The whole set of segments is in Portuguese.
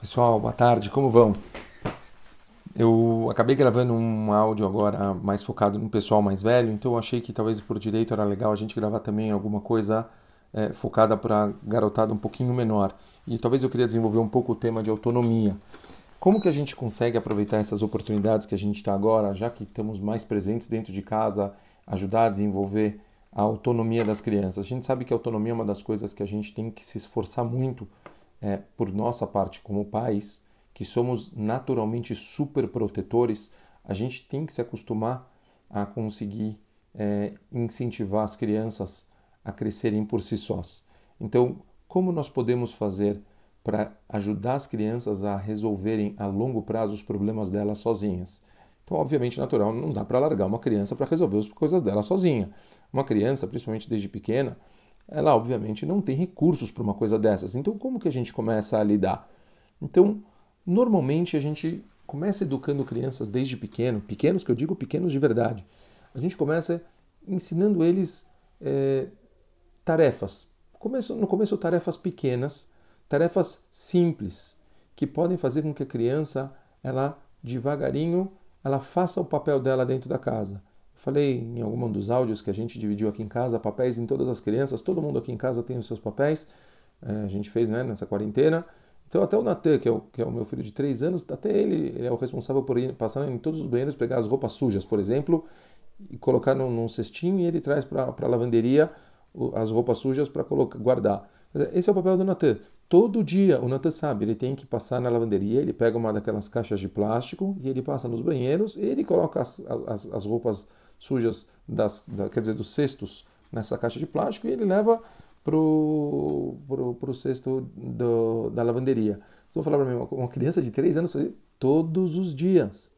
Pessoal, boa tarde, como vão? Eu acabei gravando um áudio agora mais focado no pessoal mais velho, então eu achei que talvez por direito era legal a gente gravar também alguma coisa é, focada para garotada um pouquinho menor. E talvez eu queria desenvolver um pouco o tema de autonomia. Como que a gente consegue aproveitar essas oportunidades que a gente está agora, já que estamos mais presentes dentro de casa, ajudar a desenvolver a autonomia das crianças? A gente sabe que a autonomia é uma das coisas que a gente tem que se esforçar muito é, por nossa parte como pais, que somos naturalmente super protetores, a gente tem que se acostumar a conseguir é, incentivar as crianças a crescerem por si sós. Então, como nós podemos fazer para ajudar as crianças a resolverem a longo prazo os problemas delas sozinhas? Então, obviamente, natural, não dá para largar uma criança para resolver as coisas dela sozinha. Uma criança, principalmente desde pequena, ela obviamente não tem recursos para uma coisa dessas. Então, como que a gente começa a lidar? Então, normalmente a gente começa educando crianças desde pequeno, pequenos que eu digo pequenos de verdade. A gente começa ensinando eles é, tarefas. Começo, no começo, tarefas pequenas, tarefas simples, que podem fazer com que a criança, ela devagarinho, ela faça o papel dela dentro da casa. Falei em algum dos áudios que a gente dividiu aqui em casa, papéis em todas as crianças, todo mundo aqui em casa tem os seus papéis, é, a gente fez né, nessa quarentena. Então até o Natan, que, é que é o meu filho de 3 anos, até ele, ele é o responsável por ir passar em todos os banheiros, pegar as roupas sujas, por exemplo, e colocar num, num cestinho e ele traz para a lavanderia as roupas sujas para guardar. Esse é o papel do Natan. Todo dia o Natan sabe, ele tem que passar na lavanderia, ele pega uma daquelas caixas de plástico e ele passa nos banheiros e ele coloca as, as, as roupas sujas, das, da, quer dizer, dos cestos nessa caixa de plástico e ele leva pro, pro, pro cesto do, da lavanderia. Vocês vão falar para mim, uma criança de 3 anos todos os dias.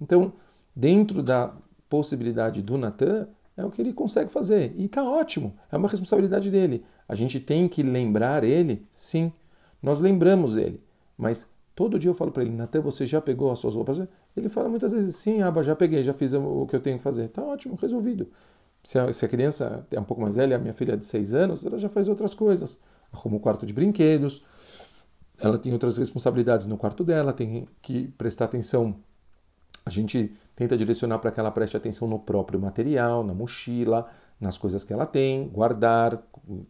Então, dentro da possibilidade do Natan, é o que ele consegue fazer. E está ótimo, é uma responsabilidade dele. A gente tem que lembrar ele, sim. Nós lembramos ele, mas todo dia eu falo para ele, Natan, você já pegou as suas roupas? Ele fala muitas vezes, sim, Aba, já peguei, já fiz o que eu tenho que fazer. Tá ótimo, resolvido. Se a, se a criança é um pouco mais velha, a minha filha é de 6 anos, ela já faz outras coisas. Arruma o quarto de brinquedos, ela tem outras responsabilidades no quarto dela, tem que prestar atenção. A gente tenta direcionar para que ela preste atenção no próprio material, na mochila, nas coisas que ela tem, guardar,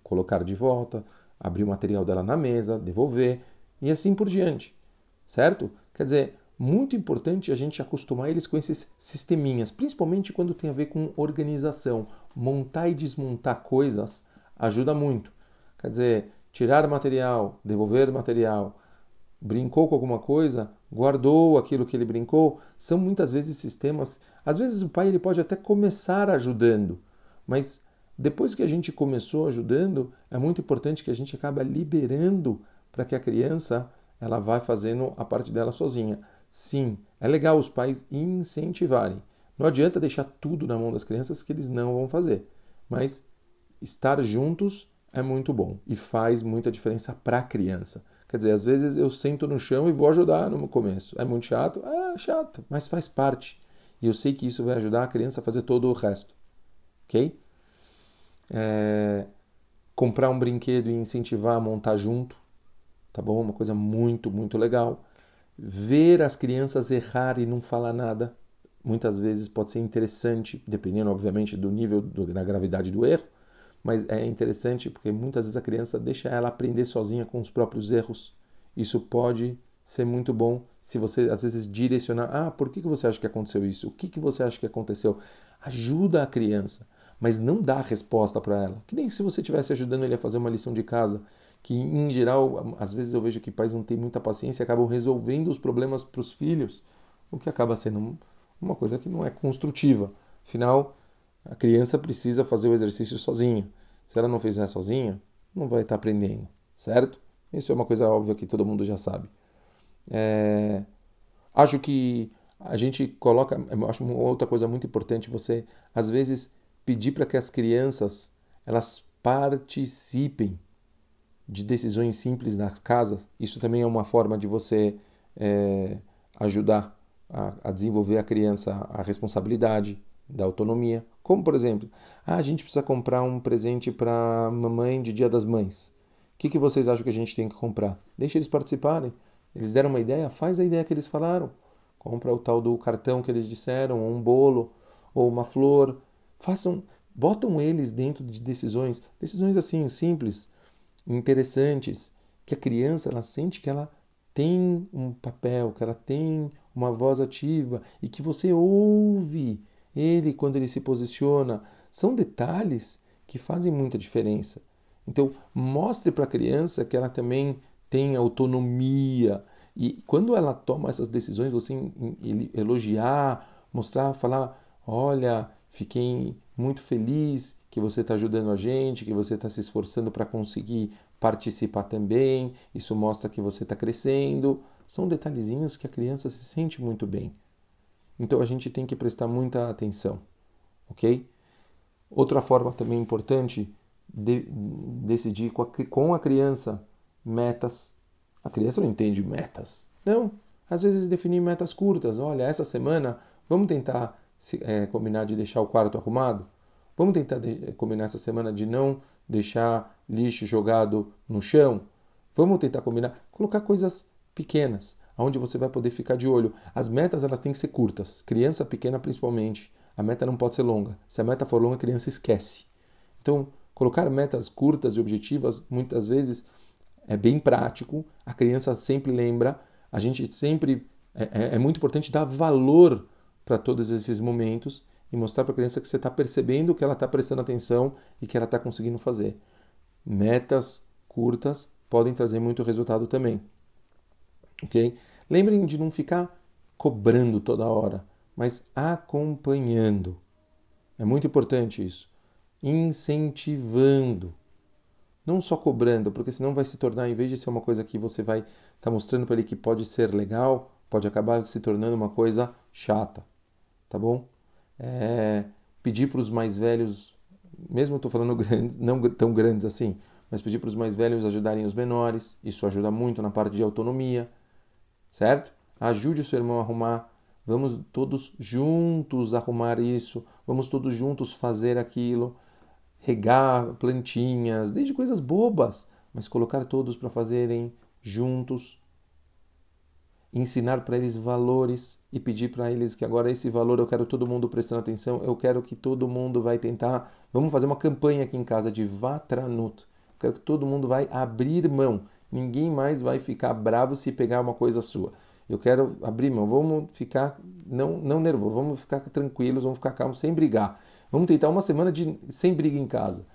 colocar de volta, abrir o material dela na mesa, devolver e assim por diante. Certo? Quer dizer, muito importante a gente acostumar eles com esses sisteminhas, principalmente quando tem a ver com organização. Montar e desmontar coisas ajuda muito. Quer dizer, tirar material, devolver material, brincou com alguma coisa, guardou aquilo que ele brincou, são muitas vezes sistemas. Às vezes o pai ele pode até começar ajudando, mas depois que a gente começou ajudando, é muito importante que a gente acabe liberando para que a criança ela vá fazendo a parte dela sozinha. Sim, é legal os pais incentivarem. Não adianta deixar tudo na mão das crianças que eles não vão fazer. Mas estar juntos é muito bom e faz muita diferença para a criança. Quer dizer, às vezes eu sento no chão e vou ajudar no começo. É muito chato? É chato, mas faz parte. E eu sei que isso vai ajudar a criança a fazer todo o resto. Ok? É... Comprar um brinquedo e incentivar a montar junto. Tá bom? Uma coisa muito, muito legal ver as crianças errar e não falar nada, muitas vezes pode ser interessante, dependendo, obviamente, do nível da gravidade do erro, mas é interessante porque muitas vezes a criança deixa ela aprender sozinha com os próprios erros. Isso pode ser muito bom se você, às vezes, direcionar: ah, por que, que você acha que aconteceu isso? O que, que você acha que aconteceu? Ajuda a criança, mas não dá resposta para ela. Que nem se você estivesse ajudando ele a fazer uma lição de casa que em geral, às vezes eu vejo que pais não têm muita paciência acabam resolvendo os problemas para os filhos, o que acaba sendo uma coisa que não é construtiva. Afinal, a criança precisa fazer o exercício sozinha. Se ela não fizer sozinha, não vai estar aprendendo, certo? Isso é uma coisa óbvia que todo mundo já sabe. É... Acho que a gente coloca, acho uma outra coisa muito importante você às vezes pedir para que as crianças elas participem de decisões simples na casa, isso também é uma forma de você é, ajudar a, a, desenvolver a criança a responsabilidade da autonomia. Como, por exemplo, ah, a gente precisa comprar um presente para mamãe de Dia das Mães. O que, que vocês acham que a gente tem que comprar? Deixe eles participarem. Eles deram uma ideia, faz a ideia que eles falaram. Compra o tal do cartão que eles disseram, ou um bolo, ou uma flor. Façam, botam eles dentro de decisões, decisões assim simples, interessantes, que a criança ela sente que ela tem um papel, que ela tem uma voz ativa e que você ouve ele quando ele se posiciona. São detalhes que fazem muita diferença. Então, mostre para a criança que ela também tem autonomia. E quando ela toma essas decisões, você elogiar, mostrar, falar: olha, fiquei muito feliz que você está ajudando a gente, que você está se esforçando para conseguir participar também. Isso mostra que você está crescendo. São detalhezinhos que a criança se sente muito bem. Então a gente tem que prestar muita atenção, ok? Outra forma também importante de decidir com a, com a criança metas. A criança não entende metas. Não. Às vezes definir metas curtas. Olha, essa semana vamos tentar é, combinar de deixar o quarto arrumado. Vamos tentar de, combinar essa semana de não deixar lixo jogado no chão. Vamos tentar combinar, colocar coisas pequenas, onde você vai poder ficar de olho. As metas elas têm que ser curtas. Criança pequena principalmente. A meta não pode ser longa. Se a meta for longa, a criança esquece. Então, colocar metas curtas e objetivas muitas vezes é bem prático. A criança sempre lembra. A gente sempre é, é, é muito importante dar valor para todos esses momentos e mostrar para a criança que você está percebendo que ela está prestando atenção e que ela está conseguindo fazer. Metas curtas podem trazer muito resultado também. Ok? Lembrem de não ficar cobrando toda hora, mas acompanhando. É muito importante isso. Incentivando. Não só cobrando, porque senão vai se tornar, em vez de ser uma coisa que você vai estar tá mostrando para ele que pode ser legal, pode acabar se tornando uma coisa chata. Tá bom? É, pedir para os mais velhos, mesmo eu estou falando grandes, não tão grandes assim, mas pedir para os mais velhos ajudarem os menores, isso ajuda muito na parte de autonomia certo? Ajude o seu irmão a arrumar. Vamos todos juntos arrumar isso. Vamos todos juntos fazer aquilo. Regar plantinhas, desde coisas bobas, mas colocar todos para fazerem juntos. Ensinar para eles valores e pedir para eles que agora esse valor eu quero todo mundo prestando atenção. Eu quero que todo mundo vai tentar. Vamos fazer uma campanha aqui em casa de Vatranut. Eu quero que todo mundo vai abrir mão Ninguém mais vai ficar bravo se pegar uma coisa sua. Eu quero abrir mão, vamos ficar não, não nervoso, vamos ficar tranquilos, vamos ficar calmos, sem brigar. Vamos tentar uma semana de sem briga em casa.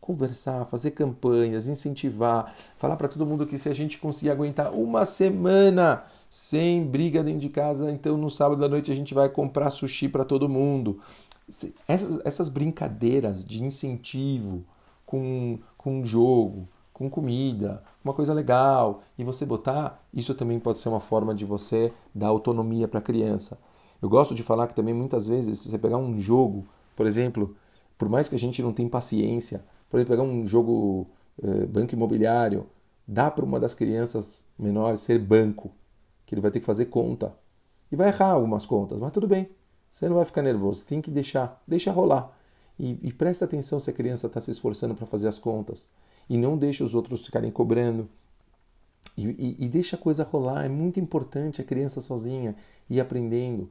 Conversar, fazer campanhas, incentivar, falar para todo mundo que se a gente conseguir aguentar uma semana sem briga dentro de casa, então no sábado à noite a gente vai comprar sushi para todo mundo. Essas, essas brincadeiras de incentivo com, com jogo, com comida, uma coisa legal, e você botar, isso também pode ser uma forma de você dar autonomia para a criança. Eu gosto de falar que também muitas vezes, se você pegar um jogo, por exemplo, por mais que a gente não tenha paciência, por exemplo, pegar um jogo eh, banco imobiliário, dá para uma das crianças menores ser banco, que ele vai ter que fazer conta. E vai errar algumas contas, mas tudo bem. Você não vai ficar nervoso, tem que deixar, deixa rolar. E, e presta atenção se a criança está se esforçando para fazer as contas e não deixa os outros ficarem cobrando. E, e, e, deixa a coisa rolar. É muito importante a criança sozinha ir aprendendo.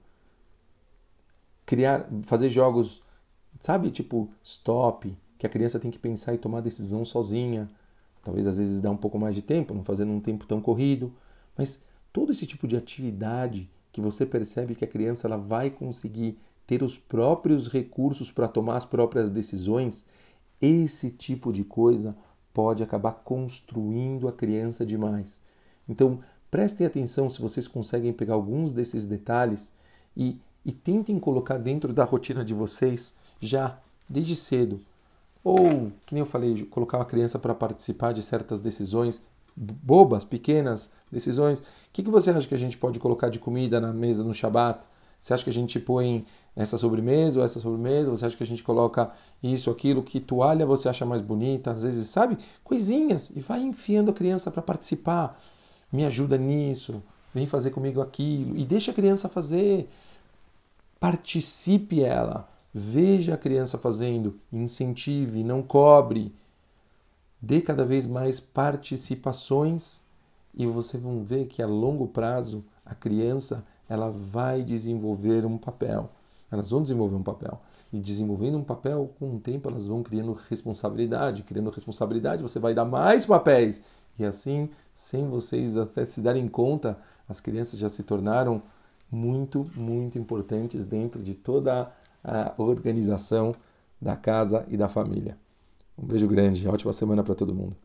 Criar, fazer jogos, sabe, tipo stop, que a criança tem que pensar e tomar decisão sozinha. Talvez às vezes dá um pouco mais de tempo, não fazendo um tempo tão corrido. Mas todo esse tipo de atividade que você percebe que a criança ela vai conseguir ter os próprios recursos para tomar as próprias decisões, esse tipo de coisa pode acabar construindo a criança demais. Então, prestem atenção se vocês conseguem pegar alguns desses detalhes e, e tentem colocar dentro da rotina de vocês já desde cedo. Ou, que nem eu falei, colocar uma criança para participar de certas decisões bobas, pequenas decisões. O que, que você acha que a gente pode colocar de comida na mesa no Shabat? Você acha que a gente põe essa sobremesa ou essa sobremesa? Você acha que a gente coloca isso, aquilo? Que toalha você acha mais bonita? Às vezes, sabe? Coisinhas. E vai enfiando a criança para participar. Me ajuda nisso. Vem fazer comigo aquilo. E deixa a criança fazer. Participe ela. Veja a criança fazendo. Incentive, não cobre. Dê cada vez mais participações e vocês vão ver que a longo prazo a criança ela vai desenvolver um papel. Elas vão desenvolver um papel. E desenvolvendo um papel, com o tempo elas vão criando responsabilidade. Criando responsabilidade, você vai dar mais papéis. E assim, sem vocês até se darem conta, as crianças já se tornaram muito, muito importantes dentro de toda a organização da casa e da família. Um beijo grande, ótima semana para todo mundo.